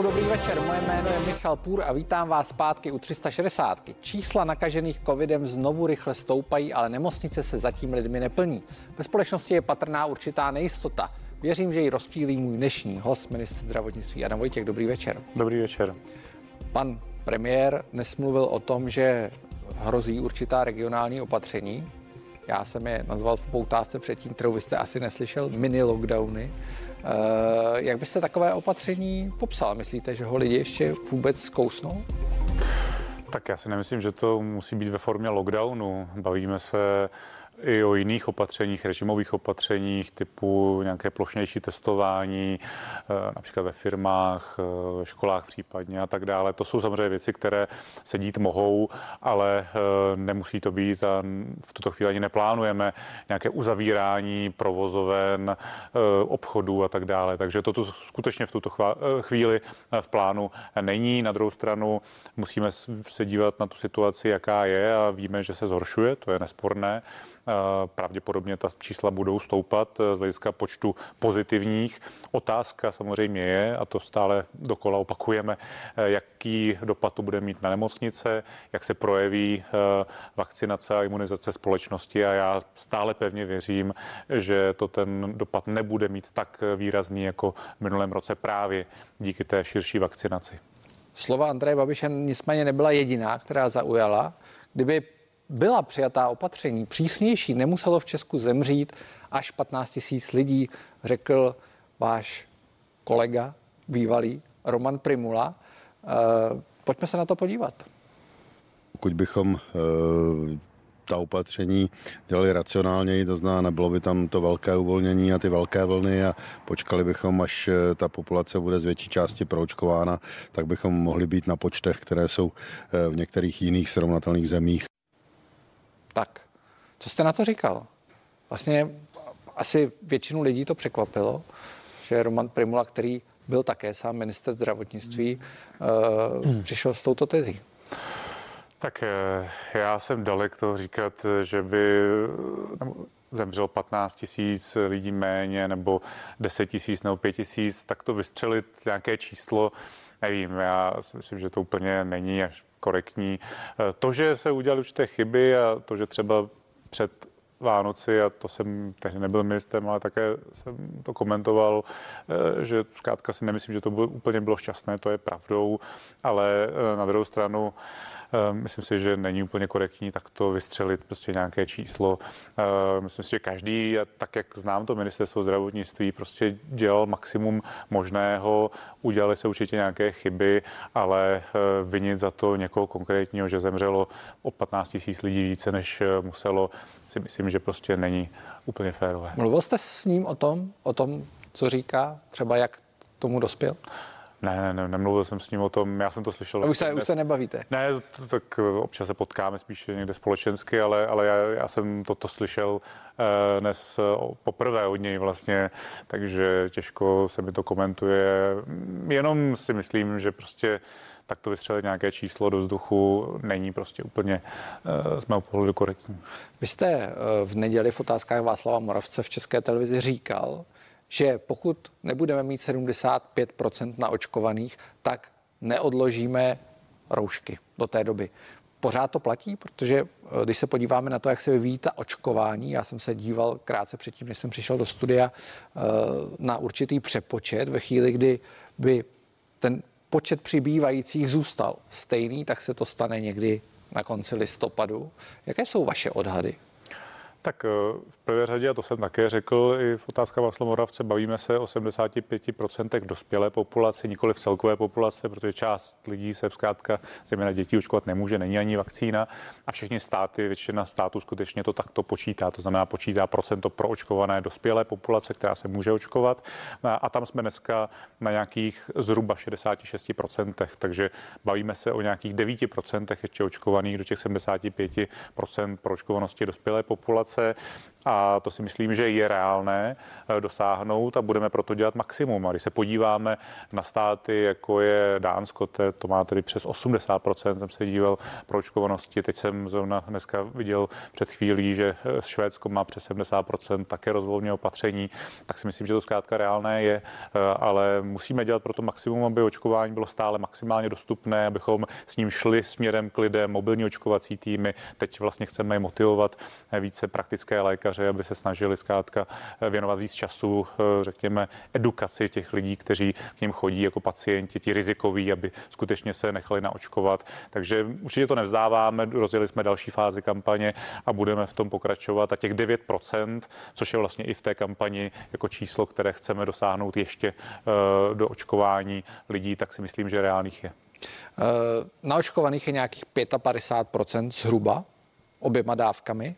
jednou dobrý večer. Moje jméno je Michal Půr a vítám vás zpátky u 360. Čísla nakažených covidem znovu rychle stoupají, ale nemocnice se zatím lidmi neplní. Ve společnosti je patrná určitá nejistota. Věřím, že ji rozptýlí můj dnešní host, ministr zdravotnictví Adam Vojtěch. Dobrý večer. Dobrý večer. Pan premiér nesmluvil o tom, že hrozí určitá regionální opatření. Já jsem je nazval v poutávce předtím, kterou vy jste asi neslyšel, mini lockdowny. Eh, jak byste takové opatření popsal? Myslíte, že ho lidi ještě vůbec zkousnou? Tak já si nemyslím, že to musí být ve formě lockdownu. Bavíme se i o jiných opatřeních, režimových opatřeních typu nějaké plošnější testování, eh, například ve firmách, eh, ve školách případně a tak dále. To jsou samozřejmě věci, které se dít mohou, ale eh, nemusí to být a v tuto chvíli ani neplánujeme nějaké uzavírání provozoven, obchodů a tak dále. Takže to tu skutečně v tuto chvíli v plánu není. Na druhou stranu musíme se dívat na tu situaci, jaká je a víme, že se zhoršuje, to je nesporné. Pravděpodobně ta čísla budou stoupat eh, z hlediska počtu pozitivních. Otázka samozřejmě je, a to stále dokola opakujeme, eh, jaký dopad to bude mít na nemocnice, jak se projeví eh, vakcinace a imunizace společnosti a já stále pevně věřím, že to ten dopad nebude mít tak výrazný jako v minulém roce právě díky té širší vakcinaci. Slova Andreje Babiše nicméně nebyla jediná, která zaujala. Kdyby byla přijatá opatření přísnější, nemuselo v Česku zemřít až 15 tisíc lidí, řekl váš kolega, bývalý Roman Primula. E, pojďme se na to podívat. Pokud bychom e, ta opatření dělali racionálněji, to znamená, nebylo by tam to velké uvolnění a ty velké vlny a počkali bychom, až eh, ta populace bude z větší části proočkována, tak bychom mohli být na počtech, které jsou v některých jiných srovnatelných zemích. Tak, co jste na to říkal? Vlastně asi většinu lidí to překvapilo, že Roman Primula, který byl také sám minister zdravotnictví, uh, přišel s touto tezí. Tak eh, já jsem dalek toho říkat, že by zemřelo 15 tisíc lidí méně nebo 10 tisíc nebo 5 tisíc, tak to vystřelit nějaké číslo, nevím, já si myslím, že to úplně není až korektní. Eh, to, že se udělali určité chyby a to, že třeba před Vánoci, a to jsem tehdy nebyl ministrem, ale také jsem to komentoval, eh, že zkrátka si nemyslím, že to bylo, úplně bylo šťastné, to je pravdou, ale eh, na druhou stranu myslím si, že není úplně korektní takto vystřelit prostě nějaké číslo. Ehm, myslím si, že každý, tak jak znám to ministerstvo zdravotnictví, prostě dělal maximum možného, udělali se určitě nějaké chyby, ale eh, vinit za to někoho konkrétního, že zemřelo o 15 tisíc lidí více, než eh, muselo, si myslím, že prostě není úplně férové. Mluvil jste s ním o tom, o tom, co říká, třeba jak tomu dospěl? Ne, ne, ne, nemluvil jsem s ním o tom, já jsem to slyšel. A už se, už se nebavíte? Ne, tak občas se potkáme spíš někde společensky, ale, ale já, já jsem toto slyšel uh, dnes poprvé od něj vlastně, takže těžko se mi to komentuje. Jenom si myslím, že prostě tak to vystřelit nějaké číslo do vzduchu není prostě úplně z mého pohledu korektní. Vy jste v neděli v otázkách Václava Moravce v České televizi říkal, že pokud nebudeme mít 75% naočkovaných, tak neodložíme roušky do té doby. Pořád to platí, protože eh, když se podíváme na to, jak se vyvíjí ta očkování, já jsem se díval krátce předtím, než jsem přišel do studia, eh, na určitý přepočet ve chvíli, kdy by ten počet přibývajících zůstal stejný, tak se to stane někdy na konci listopadu. Jaké jsou vaše odhady? Tak eh, v prvé řadě, a to jsem také řekl i v otázkách Václav Moravce, bavíme se o 75% dospělé populace, nikoli v celkové populace, protože část lidí se zkrátka, zejména dětí, očkovat nemůže, není ani vakcína a všechny státy, většina států skutečně to takto počítá. To znamená, počítá procento pro očkované dospělé populace, která se může očkovat. A tam jsme dneska na nějakých zhruba 66%, takže bavíme se o nějakých 9% ještě očkovaných do těch 75% pro očkovanosti dospělé populace populace a to si myslím, že je reálné eh, dosáhnout a budeme proto dělat maximum. A když se podíváme na státy, jako je Dánsko, to, má tedy přes 80%, jsem se díval pro očkovanosti. Teď jsem zrovna dneska viděl před chvílí, že eh, Švédsko má přes 70% také rozvolně opatření, tak si myslím, že to zkrátka reálné je, eh, ale musíme dělat pro to maximum, aby očkování bylo stále maximálně dostupné, abychom s ním šli směrem k lidem, mobilní očkovací týmy. Teď vlastně chceme je motivovat více praktické lékaře aby se snažili zkrátka eh, věnovat víc času, eh, řekněme, edukaci těch lidí, kteří k ním chodí jako pacienti, ti rizikoví, aby skutečně se nechali naočkovat. Takže určitě to nevzdáváme, rozjeli jsme další fázi kampaně a budeme v tom pokračovat. A těch 9%, což je vlastně i v té kampani jako číslo, které chceme dosáhnout ještě eh, do očkování lidí, tak si myslím, že reálných je. Naočkovaných je nějakých 55% zhruba oběma dávkami.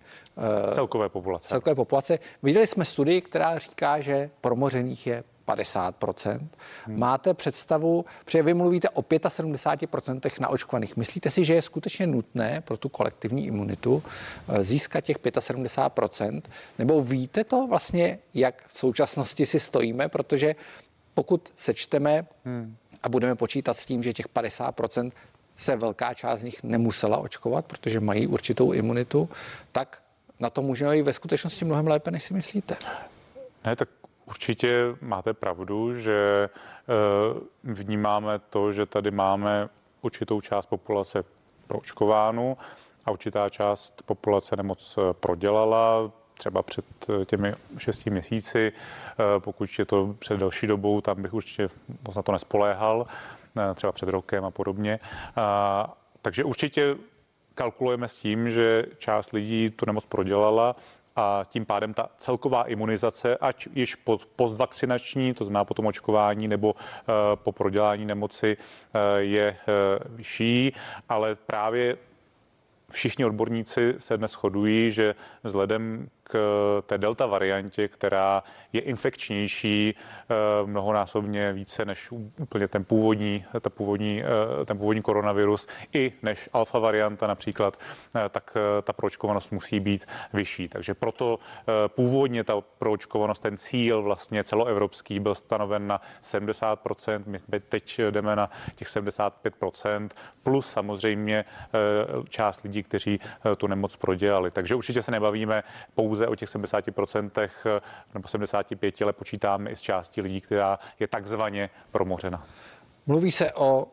Eh, celkové populace. Celkové populace. Viděli jsme studii, která říká, že promořených je 50%. Hmm. Máte představu, protože vy mluvíte o 75% naočkovaných. Myslíte si, že je skutečně nutné pro tu kolektivní imunitu eh, získat těch 75%? Nebo víte to vlastně, jak v současnosti si stojíme? Protože pokud sečteme hmm. a budeme počítat s tím, že těch 50% se velká část z nich nemusela očkovat, protože mají určitou imunitu, tak na to můžeme i ve skutečnosti mnohem lépe, než si myslíte. Ne, tak určitě máte pravdu, že eh, vnímáme to, že tady máme určitou část populace proočkovánu a určitá část populace nemoc eh, prodělala, třeba před eh, těmi šesti měsíci, pokud je to před další dobou, tam bych určitě moc na to nespoléhal. Eh, třeba před rokem a podobně. A, takže určitě kalkulujeme s tím, že část lidí tu nemoc prodělala a tím pádem ta celková imunizace, ať již po postvakcinační, to znamená po tom očkování nebo uh, po prodělání nemoci, uh, je vyšší, ale právě všichni odborníci se dnes shodují, že vzhledem k té delta variantě, která je infekčnější eh, mnohonásobně více než úplně ten původní, ta původní, eh, ten původní koronavirus, i než alfa varianta například, eh, tak ta proočkovanost musí být vyšší. Takže proto původně ta proočkovanost, ten cíl vlastně celoevropský byl stanoven na 70%, my teď jdeme na těch 75%, plus samozřejmě část lidí, kteří tu nemoc prodělali. Takže určitě se nebavíme pouze pouze o těch 70% eh, nebo 75, ale počítáme i s částí lidí, která je takzvaně promořena. Mluví se o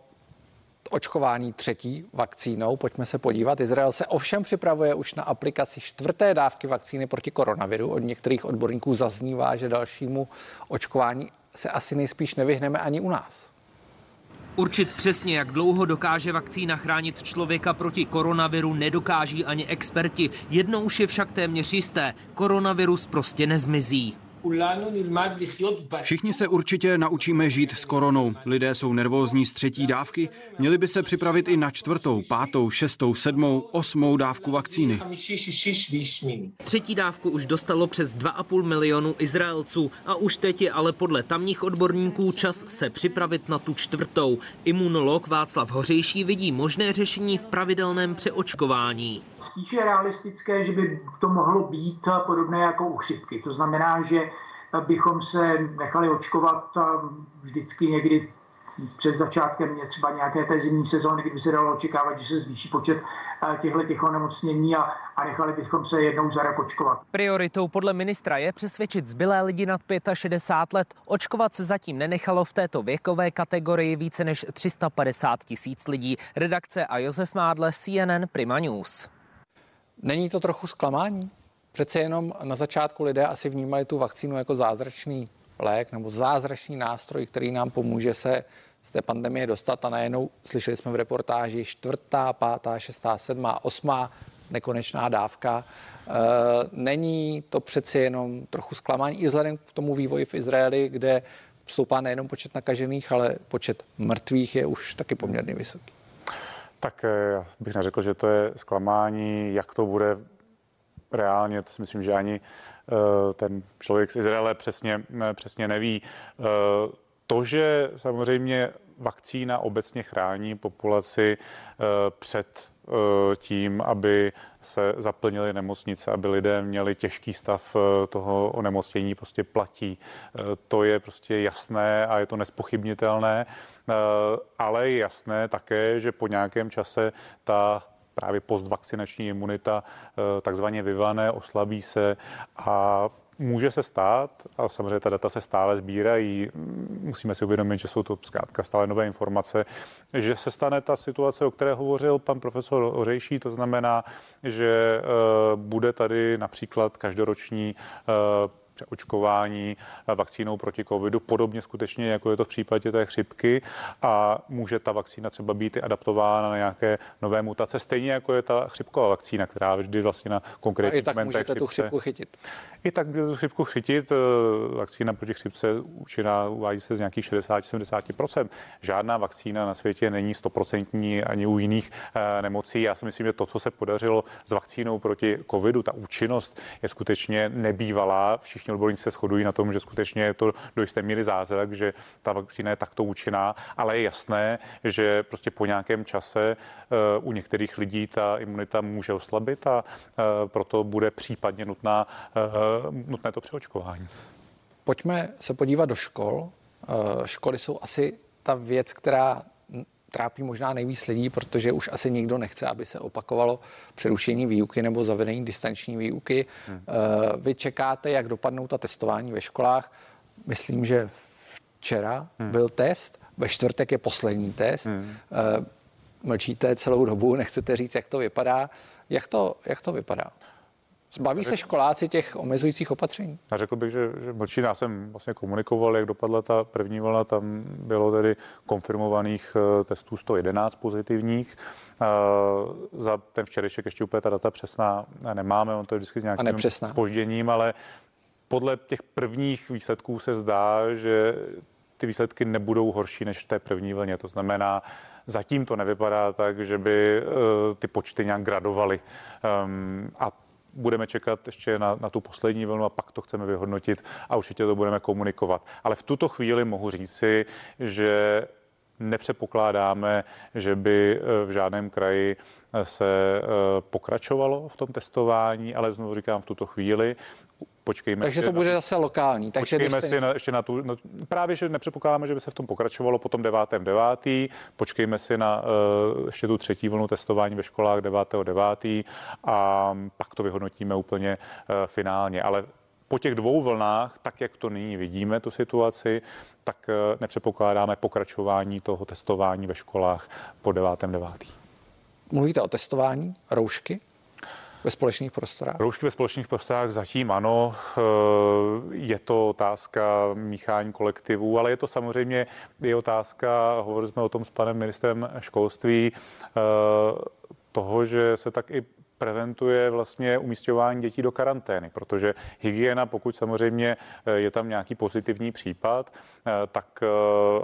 očkování třetí vakcínou. Pojďme se podívat. Izrael se ovšem připravuje už na aplikaci čtvrté dávky vakcíny proti koronaviru. Od některých odborníků zaznívá, že dalšímu očkování se asi nejspíš nevyhneme ani u nás. Určit přesně, jak dlouho dokáže vakcína chránit člověka proti koronaviru, nedokáží ani experti. Jednou už je však téměř jisté, koronavirus prostě nezmizí. Všichni se určitě naučíme žít s koronou. Lidé jsou nervózní z třetí dávky, měli by se připravit i na čtvrtou, pátou, šestou, sedmou, osmou dávku vakcíny. Třetí dávku už dostalo přes 2,5 milionu Izraelců a už teď je ale podle tamních odborníků čas se připravit na tu čtvrtou. Imunolog Václav Hořejší vidí možné řešení v pravidelném přeočkování. Spíše realistické, že by to mohlo být podobné jako u chřipky. To znamená, že bychom se nechali očkovat vždycky někdy před začátkem třeba nějaké té zimní sezóny, kdy by se dalo očekávat, že se zvýší počet těchto těch onemocnění a, a nechali bychom se jednou za rok očkovat. Prioritou podle ministra je přesvědčit zbylé lidi nad 65 let. Očkovat se zatím nenechalo v této věkové kategorii více než 350 tisíc lidí. Redakce a Josef Mádle, CNN Prima News. Není to trochu zklamání? Přece jenom na začátku lidé asi vnímali tu vakcínu jako zázračný lék nebo zázračný nástroj, který nám pomůže se z té pandemie dostat a najednou slyšeli jsme v reportáži čtvrtá, pátá, šestá, sedmá, osmá nekonečná dávka. E, není to přeci jenom trochu zklamání i vzhledem k tomu vývoji v Izraeli, kde stoupá nejenom počet nakažených, ale počet mrtvých je už taky poměrně vysoký. Tak eh, já bych neřekl, že to je zklamání, jak to bude reálně, to si myslím, že ani eh, ten člověk z Izraele přesně, přesně neví. Eh, to, že samozřejmě vakcína obecně chrání populaci před tím, aby se zaplnily nemocnice, aby lidé měli těžký stav toho onemocnění, prostě platí. To je prostě jasné a je to nespochybnitelné, ale je jasné také, že po nějakém čase ta právě postvakcinační imunita takzvaně vyvané, oslabí se a Může se stát, a samozřejmě ta data se stále sbírají, musíme si uvědomit, že jsou to zkrátka stále nové informace, že se stane ta situace, o které hovořil pan profesor Ořejší, to znamená, že eh, bude tady například každoroční eh, očkování vakcínou proti covidu, podobně skutečně, jako je to v případě té chřipky a může ta vakcína třeba být i adaptována na nějaké nové mutace, stejně jako je ta chřipková vakcína, která vždy vlastně na konkrétní a i tak můžete chřipce. tu chřipku chytit. I tak můžete tu chřipku chytit. Eh, vakcína proti chřipce účinná uvádí se z nějakých 60-70%. Žádná vakcína na světě není 100% ani u jiných eh, nemocí. Já si myslím, že to, co se podařilo s vakcínou proti covidu, ta účinnost je skutečně nebývalá. Všichni všichni odborníci se shodují na tom, že skutečně je to do jisté míry zázrak, že ta vakcína je takto účinná, ale je jasné, že prostě po nějakém čase uh, u některých lidí ta imunita může oslabit a uh, proto bude případně nutná, uh, nutné to přeočkování. Pojďme se podívat do škol. Školy jsou asi ta věc, která trápí možná nejvíc lidí, protože už asi nikdo nechce, aby se opakovalo přerušení výuky nebo zavedení distanční výuky. Hmm. Eh, vy čekáte, jak dopadnou ta testování ve školách. Myslím, že včera hmm. byl test, ve čtvrtek je poslední test. Hmm. Eh, mlčíte celou dobu, nechcete říct, jak to vypadá. Jak to, jak to vypadá? Zbaví se školáci těch omezujících opatření? Já řekl bych, že, že mlčí. Já jsem vlastně komunikoval, jak dopadla ta první vlna. Tam bylo tedy konfirmovaných eh, testů 111 pozitivních. Eh, za ten včerejšek ještě úplně ta data přesná nemáme. On to je vždycky s nějakým spožděním, ale podle těch prvních výsledků se zdá, že ty výsledky nebudou horší než v té první vlně. To znamená, zatím to nevypadá tak, že by uh, ty počty nějak gradovaly. Um, a budeme čekat ještě na, na tu poslední vlnu a pak to chceme vyhodnotit a určitě to budeme komunikovat. Ale v tuto chvíli mohu říci, že nepředpokládáme, že by eh, v žádném kraji eh, se eh, pokračovalo v tom testování, ale znovu říkám v tuto chvíli počkejme. Takže to bude na, zase lokální. Takže počkejme si na, ještě na tu, na, právě, že nepředpokládáme, že by se v tom pokračovalo po tom 9.9. Počkejme si na uh, ještě tu třetí vlnu testování ve školách 9.9. a pak to vyhodnotíme úplně uh, finálně. Ale po těch dvou vlnách, tak jak to nyní vidíme, tu situaci, tak uh, nepředpokládáme pokračování toho testování ve školách po 9.9. Mluvíte o testování, roušky? Ve společných prostorách? Roušky ve společných prostorách zatím ano. Eh, je to otázka míchání kolektivů, ale je to samozřejmě i otázka, hovorili jsme o tom s panem ministrem školství, eh, toho, že se tak i preventuje vlastně umístěvání dětí do karantény, protože hygiena, pokud samozřejmě eh, je tam nějaký pozitivní případ, tak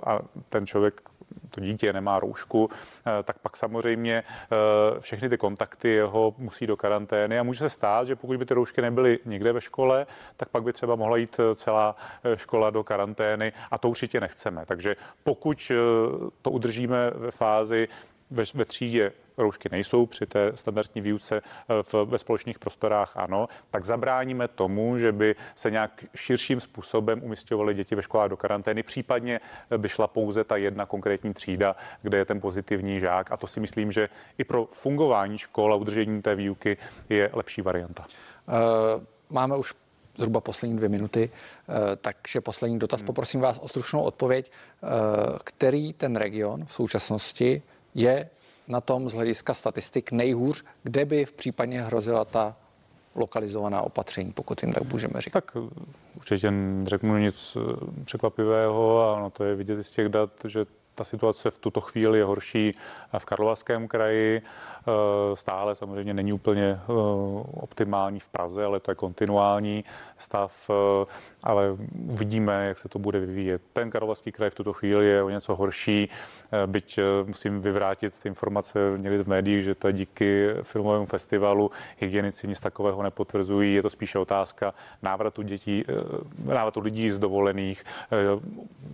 a ten člověk to dítě nemá roušku, eh, tak pak samozřejmě eh, všechny ty kontakty jeho musí do karantény a může se stát, že pokud by ty roušky nebyly někde ve škole, tak pak by třeba mohla jít eh, celá škola do karantény a to určitě nechceme. Takže pokud to udržíme ve fázi ve, ve třídě roušky nejsou při té standardní výuce eh, v, ve společných prostorách, ano, tak zabráníme tomu, že by se nějak širším způsobem umistovaly děti ve školách do karantény, případně eh, by šla pouze ta jedna konkrétní třída, kde je ten pozitivní žák. A to si myslím, že i pro fungování škol a udržení té výuky je lepší varianta. Uh, máme už zhruba poslední dvě minuty, takže poslední dotaz. Hmm. Poprosím vás o stručnou odpověď. Který ten region v současnosti je na tom z hlediska statistik nejhůř, kde by v případě hrozila ta lokalizovaná opatření, pokud jim tak můžeme říct. Tak určitě neřeknu nic eh, překvapivého a no to je vidět z těch dat, že ta situace v tuto chvíli je horší v Karlovarském kraji. Eh, stále samozřejmě není úplně eh, optimální v Praze, ale to je kontinuální stav, eh, ale uvidíme, jak se to bude vyvíjet. Ten Karlovarský kraj v tuto chvíli je o něco horší, byť musím vyvrátit informace někdy v médiích, že to díky filmovému festivalu hygienici nic takového nepotvrzují. Je to spíše otázka návratu dětí, návratu lidí z dovolených,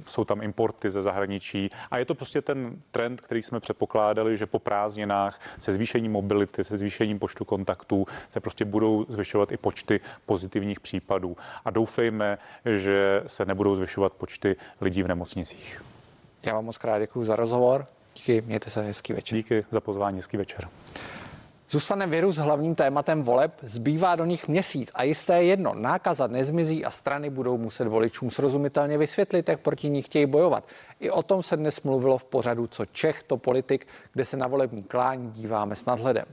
jsou tam importy ze zahraničí A je to prostě ten trend, který jsme předpokládali, že po prázdninách se zvýšením mobility, se zvýšením počtu kontaktů se prostě budou zvyšovat i počty pozitivních případů. A doufejme, že se nebudou zvyšovat počty lidí v nemocnicích. Já vám moc krát děkuji za rozhovor. Díky, mějte se hezký večer. Díky za pozvání, hezký večer. Zůstane virus hlavním tématem voleb, zbývá do nich měsíc a jisté je jedno, nákaza nezmizí a strany budou muset voličům srozumitelně vysvětlit, jak proti ní chtějí bojovat. I o tom se dnes mluvilo v pořadu Co Čech, to politik, kde se na volební klání díváme s nadhledem.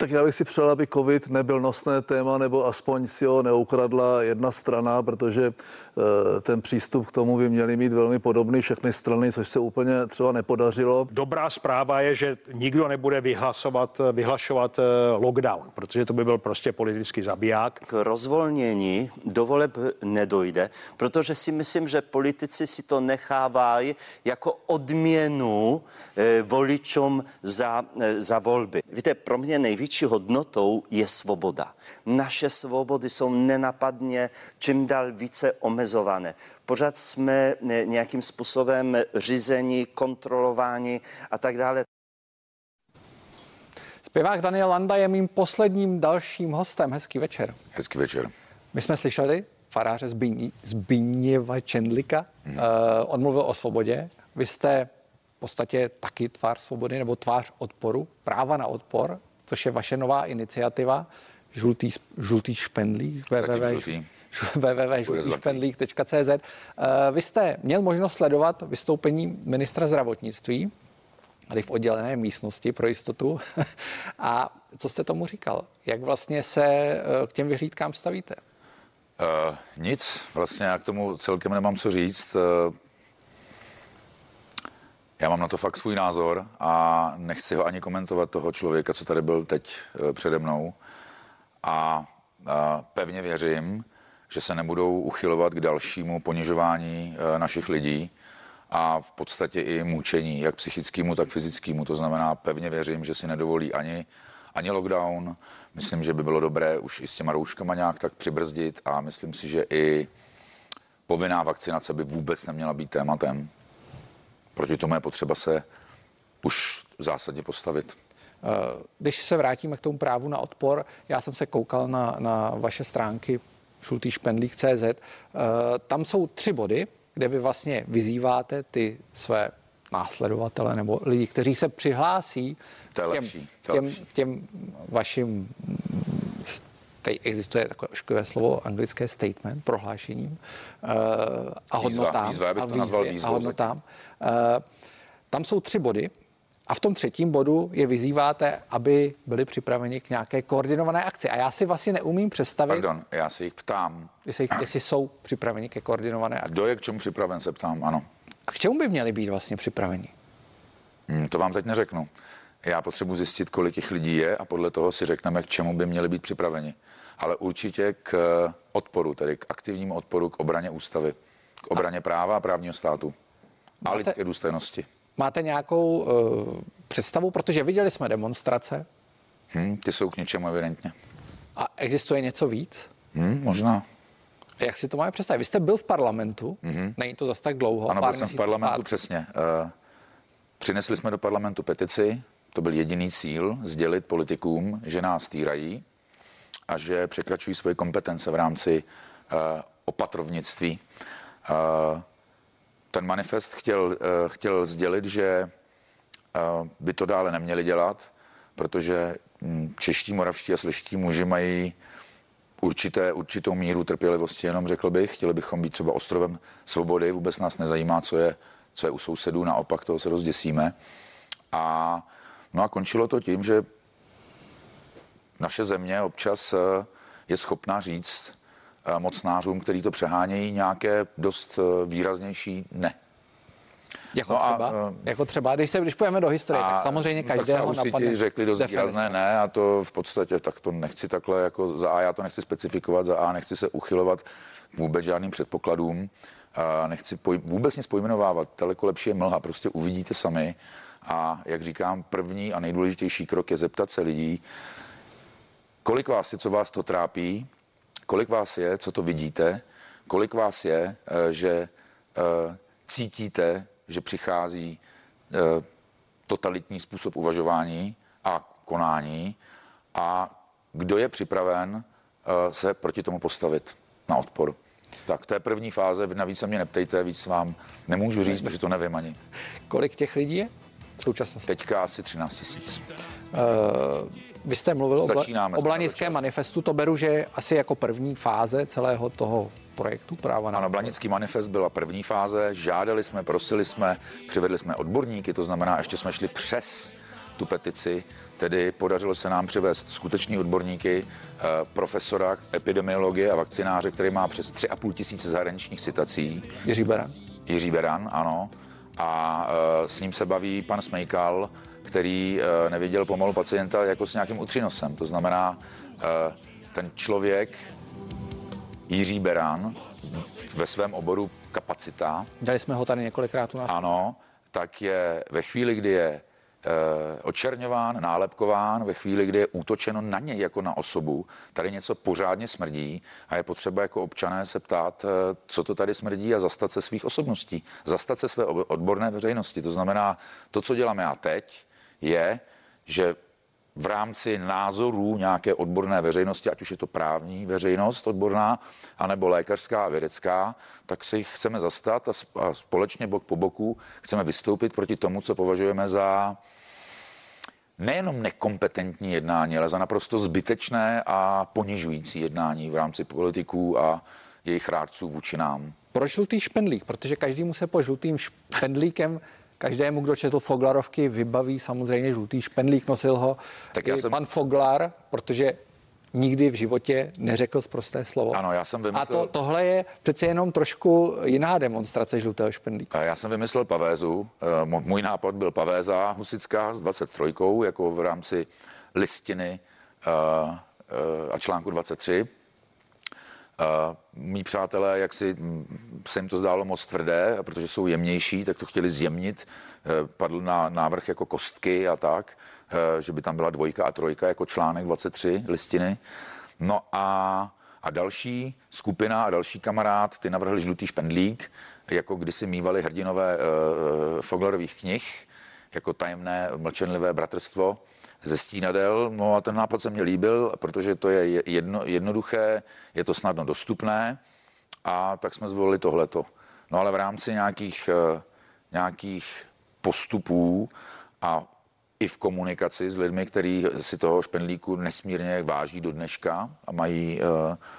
Tak já bych si přál, aby covid nebyl nosné téma, nebo aspoň si ho neukradla jedna strana, protože eh, ten přístup k tomu by měly mít velmi podobný všechny strany, což se úplně třeba nepodařilo. Dobrá zpráva je, že nikdo nebude vyhlasovat, vyhlašovat eh, lockdown, protože to by byl prostě politický zabiják. K rozvolnění do voleb nedojde, protože si myslím, že politici si to nechávají jako odměnu eh, voličům za, za volby. Víte, pro mě nejvíc největší hodnotou je svoboda. Naše svobody jsou nenapadně čím dál více omezované. Pořád jsme nějakým způsobem řízení, kontrolováni a tak dále. Zpěvák Daniel Landa je mým posledním dalším hostem. Hezký večer. Hezký večer. My jsme slyšeli faráře Zbigněva Čendlika. Hmm. Uh, on mluvil o svobodě. Vy jste v podstatě taky tvář svobody nebo tvář odporu, práva na odpor což je vaše nová iniciativa, žlutý, žlutý špendlík, www.žlutýšpendlík.cz. Eh, vy jste měl možnost sledovat vystoupení ministra zdravotnictví tady v oddělené místnosti pro jistotu. A co jste tomu říkal? Jak vlastně se eh, k těm vyhlídkám stavíte? Uh, nic, vlastně já k tomu celkem nemám co říct. Uh, já mám na to fakt svůj názor a nechci ho ani komentovat toho člověka, co tady byl teď eh, přede mnou. A, a pevně věřím, že se nebudou uchylovat k dalšímu ponižování eh, našich lidí a v podstatě i mučení, jak psychickému, tak fyzickému. To znamená, pevně věřím, že si nedovolí ani, ani lockdown. Myslím, že by bylo dobré už i s těma rouškama nějak tak přibrzdit a myslím si, že i povinná vakcinace by vůbec neměla být tématem proti tomu je potřeba se už zásadně postavit. Eh, když se vrátíme k tomu právu na odpor, já jsem se koukal na, na vaše stránky žlutýšpendlík.cz. Eh, tam jsou tři body, kde vy vlastně vyzýváte ty své následovatele nebo lidi, kteří se přihlásí to je těm, lepší, to těm, lepší. těm vašim tady existuje takové ošklivé slovo anglické statement, prohlášením uh, a hodnotám. Výzva, výzva, a, nazval výzvou, a hodnotám. Uh, tam jsou tři body a v tom třetím bodu je vyzýváte, aby byli připraveni k nějaké koordinované akci. A já si vlastně neumím představit... Pardon, já se jich ptám. Jestli, jestli jsou připraveni ke koordinované akci. Kdo je k čemu připraven, se ptám, ano. A k čemu by měli být vlastně připraveni? Hmm, to vám teď neřeknu. Já potřebuji zjistit, kolik jich lidí je a podle toho si řekneme, k čemu by měli být připraveni ale určitě k odporu, tedy k aktivnímu odporu k obraně ústavy, k obraně práva a právního státu a máte, lidské důstojnosti. Máte nějakou uh, představu, protože viděli jsme demonstrace? Hmm, ty jsou k něčemu evidentně. A existuje něco víc? Hmm, možná. Jak si to máme představit? Vy jste byl v parlamentu, mm-hmm. není to zase tak dlouho. Ano, byl jsem v parlamentu, pár... přesně. Uh, přinesli jsme do parlamentu petici, to byl jediný cíl, sdělit politikům, že nás týrají, a že překračují svoje kompetence v rámci uh, opatrovnictví. Uh, ten manifest chtěl, uh, chtěl sdělit, že uh, by to dále neměli dělat, protože um, čeští, moravští a sliští muži mají určité, určitou míru trpělivosti, jenom řekl bych. Chtěli bychom být třeba ostrovem svobody, vůbec nás nezajímá, co je, co je u sousedů, naopak toho se rozděsíme. A, no a končilo to tím, že naše země občas eh, je schopná říct eh, mocnářům, který to přehánějí, nějaké dost eh, výraznější ne. Jako, no třeba, a, jako třeba, když se když půjdeme do historie, a, tak samozřejmě každého tak napadne. řekli dost výrazné ne a to v podstatě, tak to nechci takhle, jako za A já to nechci specifikovat, za A nechci se uchylovat k vůbec žádným předpokladům, a nechci poj- vůbec nic pojmenovávat, daleko lepší je mlha, prostě uvidíte sami a jak říkám, první a nejdůležitější krok je zeptat se lidí, Kolik vás je, co vás to trápí? Kolik vás je, co to vidíte? Kolik vás je, eh, že eh, cítíte, že přichází eh, totalitní způsob uvažování a konání a kdo je připraven se proti tomu postavit na odpor. Tak to je první fáze, navíc se mě neptejte, víc vám nemůžu říct, protože to nevím ani. Kolik těch lidí je v současnosti? Teďka asi 13 tisíc. Uh, vy jste mluvil Začínáme o Blanickém manifestu, to beru, že je asi jako první fáze celého toho projektu práva na Ano, Blanický manifest byla první fáze, žádali jsme, prosili jsme, přivedli jsme odborníky, to znamená, ještě jsme šli přes tu petici, tedy podařilo se nám přivést skuteční odborníky, eh, profesora epidemiologie a vakcináře, který má přes 3,5 tisíce zahraničních citací. Jiří Beran. Jiří Beran, ano. A eh, s ním se baví pan Smejkal, který eh, neviděl pomalu pacienta jako s nějakým utřinosem. To znamená, ten člověk Jiří Beran ve svém oboru kapacita. Dali jsme ho tady několikrát u nás. Ano, tak je ve chvíli, kdy je očerňován, nálepkován, ve chvíli, kdy je útočeno na něj jako na osobu, tady něco pořádně smrdí a je potřeba jako občané se ptát, e, co to tady smrdí a zastat se svých osobností, zastat se své odborné veřejnosti. To znamená, to, co děláme já teď, je, že v rámci názorů nějaké odborné veřejnosti, ať už je to právní veřejnost odborná, anebo lékařská a vědecká, tak se jich chceme zastat a společně bok po boku chceme vystoupit proti tomu, co považujeme za nejenom nekompetentní jednání, ale za naprosto zbytečné a ponižující jednání v rámci politiků a jejich rádců vůči nám. Proč žlutý špendlík? Protože každý mu se po žlutým špendlíkem Každému, kdo četl Foglarovky, vybaví samozřejmě žlutý špendlík, nosil ho tak já jsem... pan Foglar, protože nikdy v životě neřekl zprosté slovo. Ano, já jsem vymyslel... A to, tohle je přece jenom trošku jiná demonstrace žlutého špendlíka. Já jsem vymyslel pavézu. Eh, můj nápad byl pavéza husická s 23, jako v rámci listiny eh, eh, a článku 23. Uh, mý přátelé, jak si mm, se jim to zdálo moc tvrdé, protože jsou jemnější, tak to chtěli zjemnit. Uh, padl na návrh jako kostky a tak, uh, že by tam byla dvojka a trojka jako článek 23 listiny. No a, a další skupina a další kamarád, ty navrhli žlutý špendlík, jako kdysi mývali hrdinové uh, Foglerových knih, jako tajemné mlčenlivé bratrstvo ze Stínadel. No a ten nápad se mně líbil, protože to je jedno, jednoduché, je to snadno dostupné a tak jsme zvolili tohleto. No ale v rámci nějakých, eh, nějakých postupů a i v komunikaci s lidmi, kteří si toho špendlíku nesmírně váží do dneška a mají uh,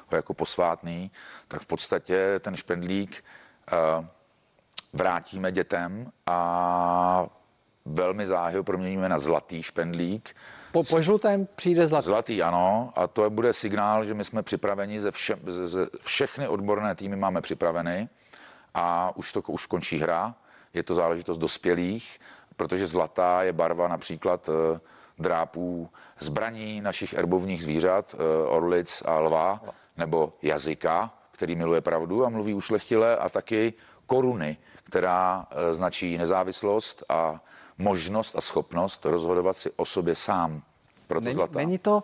ho jako posvátný, tak v podstatě ten špendlík uh, vrátíme dětem a velmi záhy ho proměníme na zlatý špendlík. Po, po žlutém přijde zlatý. Zlatý, ano. A to bude signál, že my jsme připraveni, ze, vše, ze, ze všechny odborné týmy máme připraveny a už to už končí hra. Je to záležitost dospělých, protože zlatá je barva například e, drápů zbraní našich erbovních zvířat, e, orlic a lva, nebo jazyka, který miluje pravdu a mluví ušlechtile, a taky koruny, která e, značí nezávislost a možnost a schopnost rozhodovat si o sobě sám. Proto není, zlatá. není to,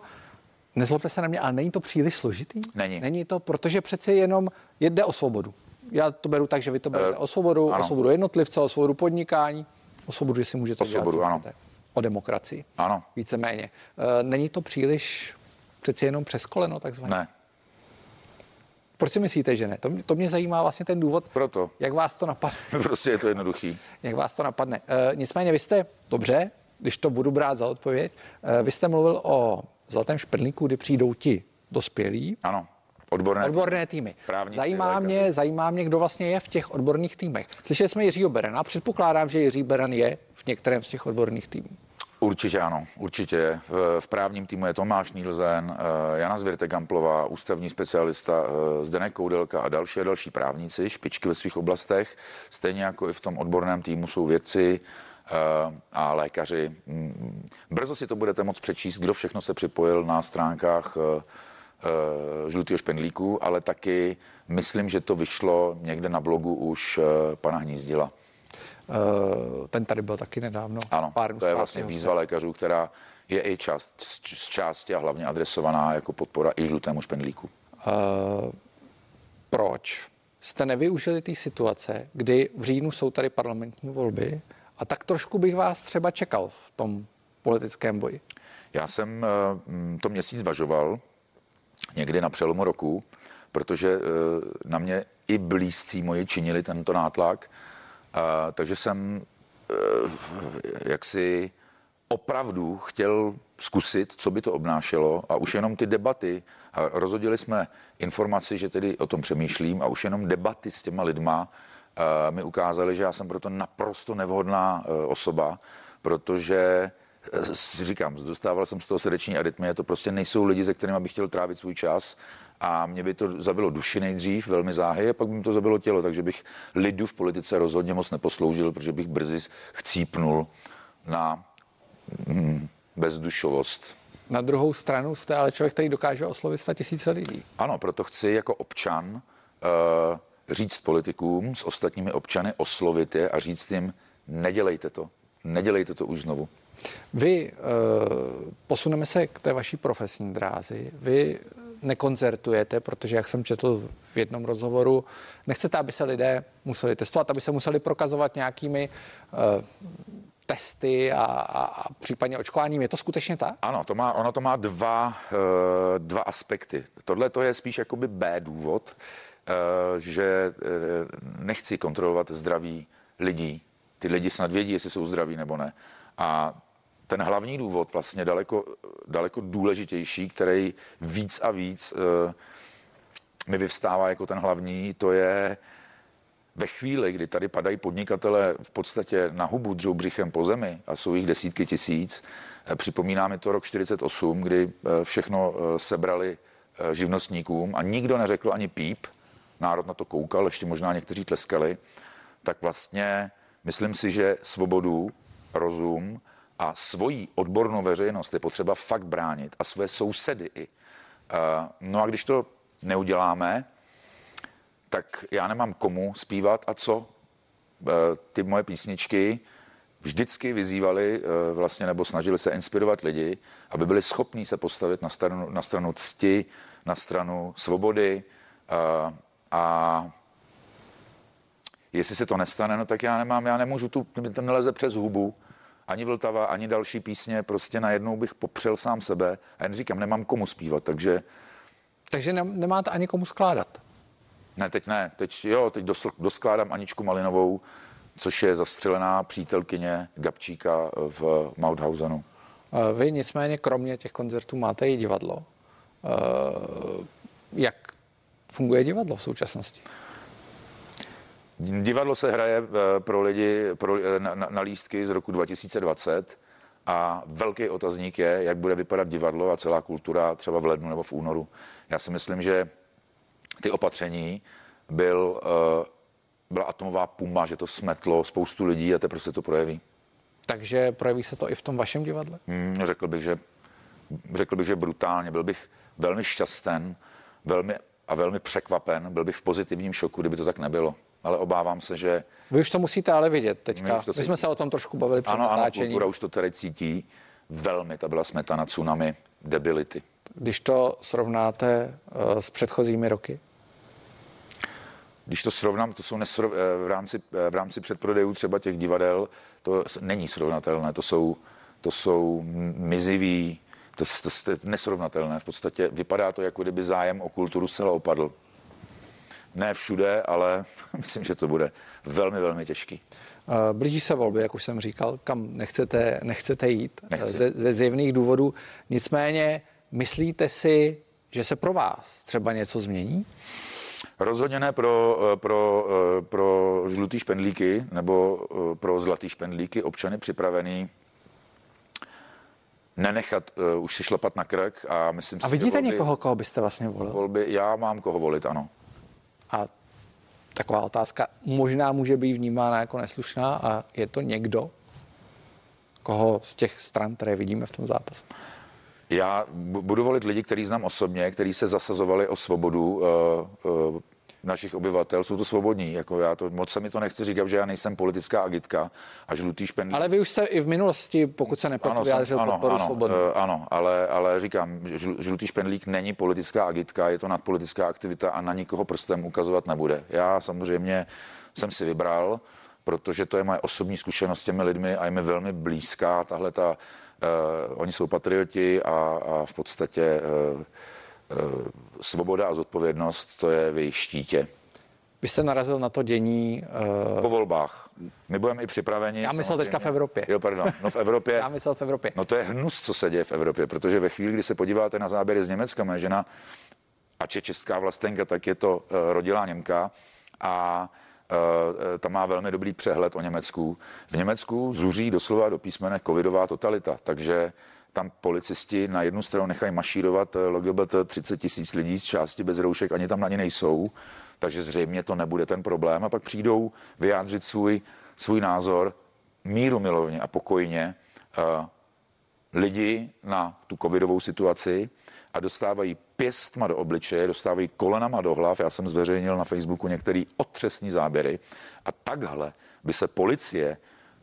nezlobte se na mě, ale není to příliš složitý? Není. Není to, protože přece jenom jde o svobodu. Já to beru tak, že vy to berete uh, o svobodu, ano. o svobodu jednotlivce, o svobodu podnikání, o svobodu, že si můžete o svobodu, dělat, ano. O demokracii. Ano. Víceméně. Uh, není to příliš přeci jenom přeskoleno takzvaně? Ne. Proč si myslíte, že ne? To, to mě zajímá vlastně ten důvod. Proto. Jak vás to napadne? prostě je to jednoduchý. Jak vás to napadne. E, nicméně vy jste, dobře, když to budu brát za odpověď, e, vy jste mluvil o zlatém šprlíku, kdy přijdou ti dospělí. Ano. Odborné, odborné týmy. Právníci, zajímá, lékaři. mě, zajímá mě, kdo vlastně je v těch odborných týmech. Slyšeli jsme Jiřího Berana, předpokládám, že Jiří Beran je v některém z těch odborných týmů. Určitě ano, určitě. V právním týmu je Tomáš Nílzen, eh, Jana Zvirte-Gamplová, ústavní specialista eh, Zdenek Koudelka a další a další právníci, špičky ve svých oblastech. Stejně jako i v tom odborném týmu jsou vědci eh, a lékaři. Mm, brzo si to budete moct přečíst, kdo všechno se připojil na stránkách žlutého špendlíku, ale taky myslím, že to vyšlo někde na blogu už pana Hnízdila. Eh, ten tady byl taky nedávno. Ano, pár to je vlastně výzva lékařů, která je i část, z části a hlavně adresovaná jako podpora i žlutému špendlíku. Uh, proč jste nevyužili té situace, kdy v říjnu jsou tady parlamentní volby a tak trošku bych vás třeba čekal v tom politickém boji. Já jsem eh, to měsíc zvažoval někdy na přelomu roku, protože na mě i blízcí moji činili tento nátlak, takže jsem eh, jaksi opravdu chtěl zkusit, co by to obnášelo. A už jenom ty debaty, a rozhodili jsme informaci, že tedy o tom přemýšlím a už jenom debaty s těma lidma mi ukázaly, že já jsem proto naprosto nevhodná osoba, protože říkám, dostával jsem z toho srdeční arytmie, to prostě nejsou lidi, se kterými bych chtěl trávit svůj čas a mě by to zabilo duši nejdřív, velmi záhy, a pak by mi to zabilo tělo, takže bych lidu v politice rozhodně moc neposloužil, protože bych brzy chcípnul na hmm, bezdušovost. Na druhou stranu jste ale člověk, který dokáže oslovit 100 tisíce lidí. Ano, proto chci jako občan uh, říct politikům s ostatními občany, oslovit je a říct jim, nedělejte to, nedělejte to už znovu. Vy, uh, posuneme se k té vaší profesní drázi, vy nekoncertujete, protože, jak jsem četl v jednom rozhovoru, nechcete, aby se lidé museli testovat, aby se museli prokazovat nějakými uh, testy a, a, případně očkováním. Je to skutečně tak? Ano, to má, ono to má dva, uh, dva aspekty. Tohle to je spíš jakoby B důvod, uh, že nechci kontrolovat zdraví lidí. Ty lidi snad vědí, jestli jsou zdraví nebo ne. A ten hlavní důvod, vlastně daleko, daleko důležitější, který víc a víc uh, mi vyvstává jako ten hlavní, to je ve chvíli, kdy tady padají podnikatele v podstatě na hubu dřou břichem po zemi a jsou jich desítky tisíc, eh, připomíná mi to rok 48, kdy eh, všechno sebrali živnostníkům a nikdo neřekl ani píp, národ na to koukal, ještě možná někteří tleskali, tak vlastně myslím si, že svobodu, rozum a svoji odbornou veřejnost je potřeba fakt bránit a své sousedy i. No a když to neuděláme, tak já nemám komu zpívat a co. E, ty moje písničky vždycky vyzývali e, vlastně nebo snažili se inspirovat lidi, aby byli schopní se postavit na stranu, na stranu cti, na stranu svobody a, a jestli se to nestane, no tak já nemám, já nemůžu tu, to neleze přes hubu, ani Vltava, ani další písně, prostě najednou bych popřel sám sebe a jen říkám, nemám komu zpívat, takže... Takže ne, nemáte ani komu skládat? Ne, teď ne, teď jo, teď dosl, doskládám Aničku Malinovou, což je zastřelená přítelkyně Gabčíka v Mauthausenu. Vy nicméně kromě těch koncertů máte i divadlo. Jak funguje divadlo v současnosti? Divadlo se hraje eh, pro lidi pro, eh, na, na, na lístky z roku 2020 a velký otazník je, jak bude vypadat divadlo a celá kultura třeba v lednu nebo v únoru. Já si myslím, že ty opatření byl, uh, byla atomová puma, že to smetlo spoustu lidí a teprve se to projeví. Takže projeví se to i v tom vašem divadle? Hmm, řekl, bych, že, řekl bych, že brutálně. Byl bych velmi šťasten velmi, a velmi překvapen. Byl bych v pozitivním šoku, kdyby to tak nebylo ale obávám se, že... Vy už to musíte ale vidět teďka. My, My jsme se o tom trošku bavili před Ano, ano, kultura už to tady cítí velmi, ta byla smetana tsunami debility. Když to srovnáte uh, s předchozími roky? Když to srovnám, to jsou nesrov, eh, v, rámci, eh, v rámci předprodejů třeba těch divadel, to není srovnatelné, to jsou, to jsou mizivý, to, to, to je nesrovnatelné. V podstatě vypadá to, jako kdyby zájem o kulturu zcela opadl. Ne všude, ale myslím, že to bude velmi, velmi těžký. Eh, blíží se volby, jak už jsem říkal, kam nechcete, nechcete jít Nechci. ze, ze zjevných důvodů. Nicméně, myslíte si, že se pro vás třeba něco změní? Rozhodně ne pro, eh, pro, eh, pro žlutý špendlíky nebo pro zlatý špendlíky občany připravený nenechat uh, už si šlapat na krk a myslím A si, vidíte volby, někoho, koho byste vlastně volil? Volby, já mám koho volit, ano. A taková otázka možná může být vnímána jako neslušná a je to někdo, koho z těch stran, které vidíme v tom zápasu? Já budu volit lidi, který znám osobně, kteří se zasazovali o svobodu uh, uh, našich obyvatel jsou to svobodní. Jako já to, moc se mi to nechci říkat, že já nejsem politická agitka a žlutý špendlík. Ale vy už jste i v minulosti, pokud se nepletu, vyjádřil ano, podporu ano. Uh, ano, ale, ale říkám, žlutý špendlík není politická agitka, je to nadpolitická aktivita a na nikoho prstem ukazovat nebude. Já samozřejmě jsem si vybral, protože to je moje osobní zkušenost s těmi lidmi a je mi velmi blízká tahle ta, uh, oni jsou patrioti a, a v podstatě uh, svoboda a zodpovědnost, to je v jejich štítě. Vy jste narazil na to dění... Uh... Po volbách. My budeme i připraveni. Já myslel teďka v Evropě. Jo, pardon. No v Evropě. Já myslel v Evropě. No to je hnus, co se děje v Evropě, protože ve chvíli, kdy se podíváte na záběry z Německa, moje žena, ač je česká vlastenka, tak je to uh, rodilá Němka a Uh, tam má velmi dobrý přehled o Německu. V Německu zuří doslova do písmene covidová totalita, takže tam policisti na jednu stranu nechají mašírovat LGBT 30 tisíc lidí z části bez roušek, ani tam na ně nejsou takže zřejmě to nebude ten problém. A pak přijdou vyjádřit svůj, svůj názor míru milovně a pokojně uh, lidi na tu covidovou situaci a dostávají pěstma do obličeje, dostávají kolenama do hlav. Já jsem zveřejnil na Facebooku některé otřesní záběry a takhle by se policie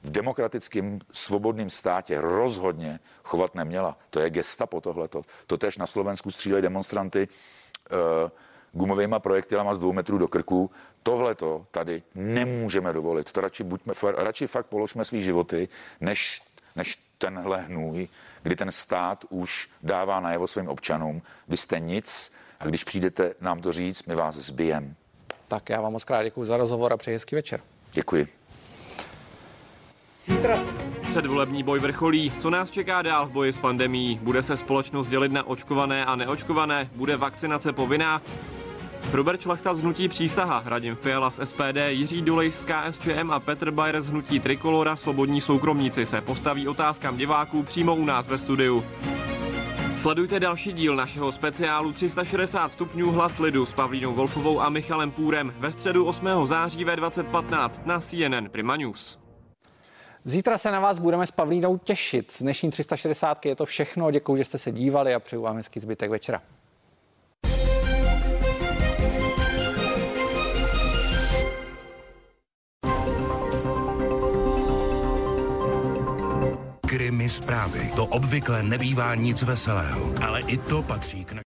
v demokratickém svobodném státě rozhodně chovat neměla. To je gestapo tohleto. To tež na Slovensku střílejí demonstranty uh, gumovými projektilama z dvou metrů do krku. Tohle to tady nemůžeme dovolit. To radši, buďme, radši fakt položme svý životy, než, než tenhle hnůj, kdy ten stát už dává najevo svým občanům, vy jste nic a když přijdete nám to říct, my vás zbijem. Tak já vám moc krát děkuji za rozhovor a přeji hezký večer. Děkuji. Zítra předvolební boj vrcholí. Co nás čeká dál v boji s pandemí? Bude se společnost dělit na očkované a neočkované? Bude vakcinace povinná? Robert Šlachta z Hnutí Přísaha, Radim Fiala z SPD, Jiří Dulej z KSČM a Petr Bayer z Hnutí Trikolora Svobodní soukromníci se postaví otázkám diváků přímo u nás ve studiu. Sledujte další díl našeho speciálu 360 stupňů hlas lidu s Pavlínou Wolfovou a Michalem Půrem ve středu 8. září ve 2015 na CNN Prima News. Zítra se na vás budeme s Pavlínou těšit. Z dnešní 360 je to všechno. Děkuji, že jste se dívali a přeju vám hezký zbytek večera. Krimi zprávy. To obvykle nebývá nic veselého, ale i to patří k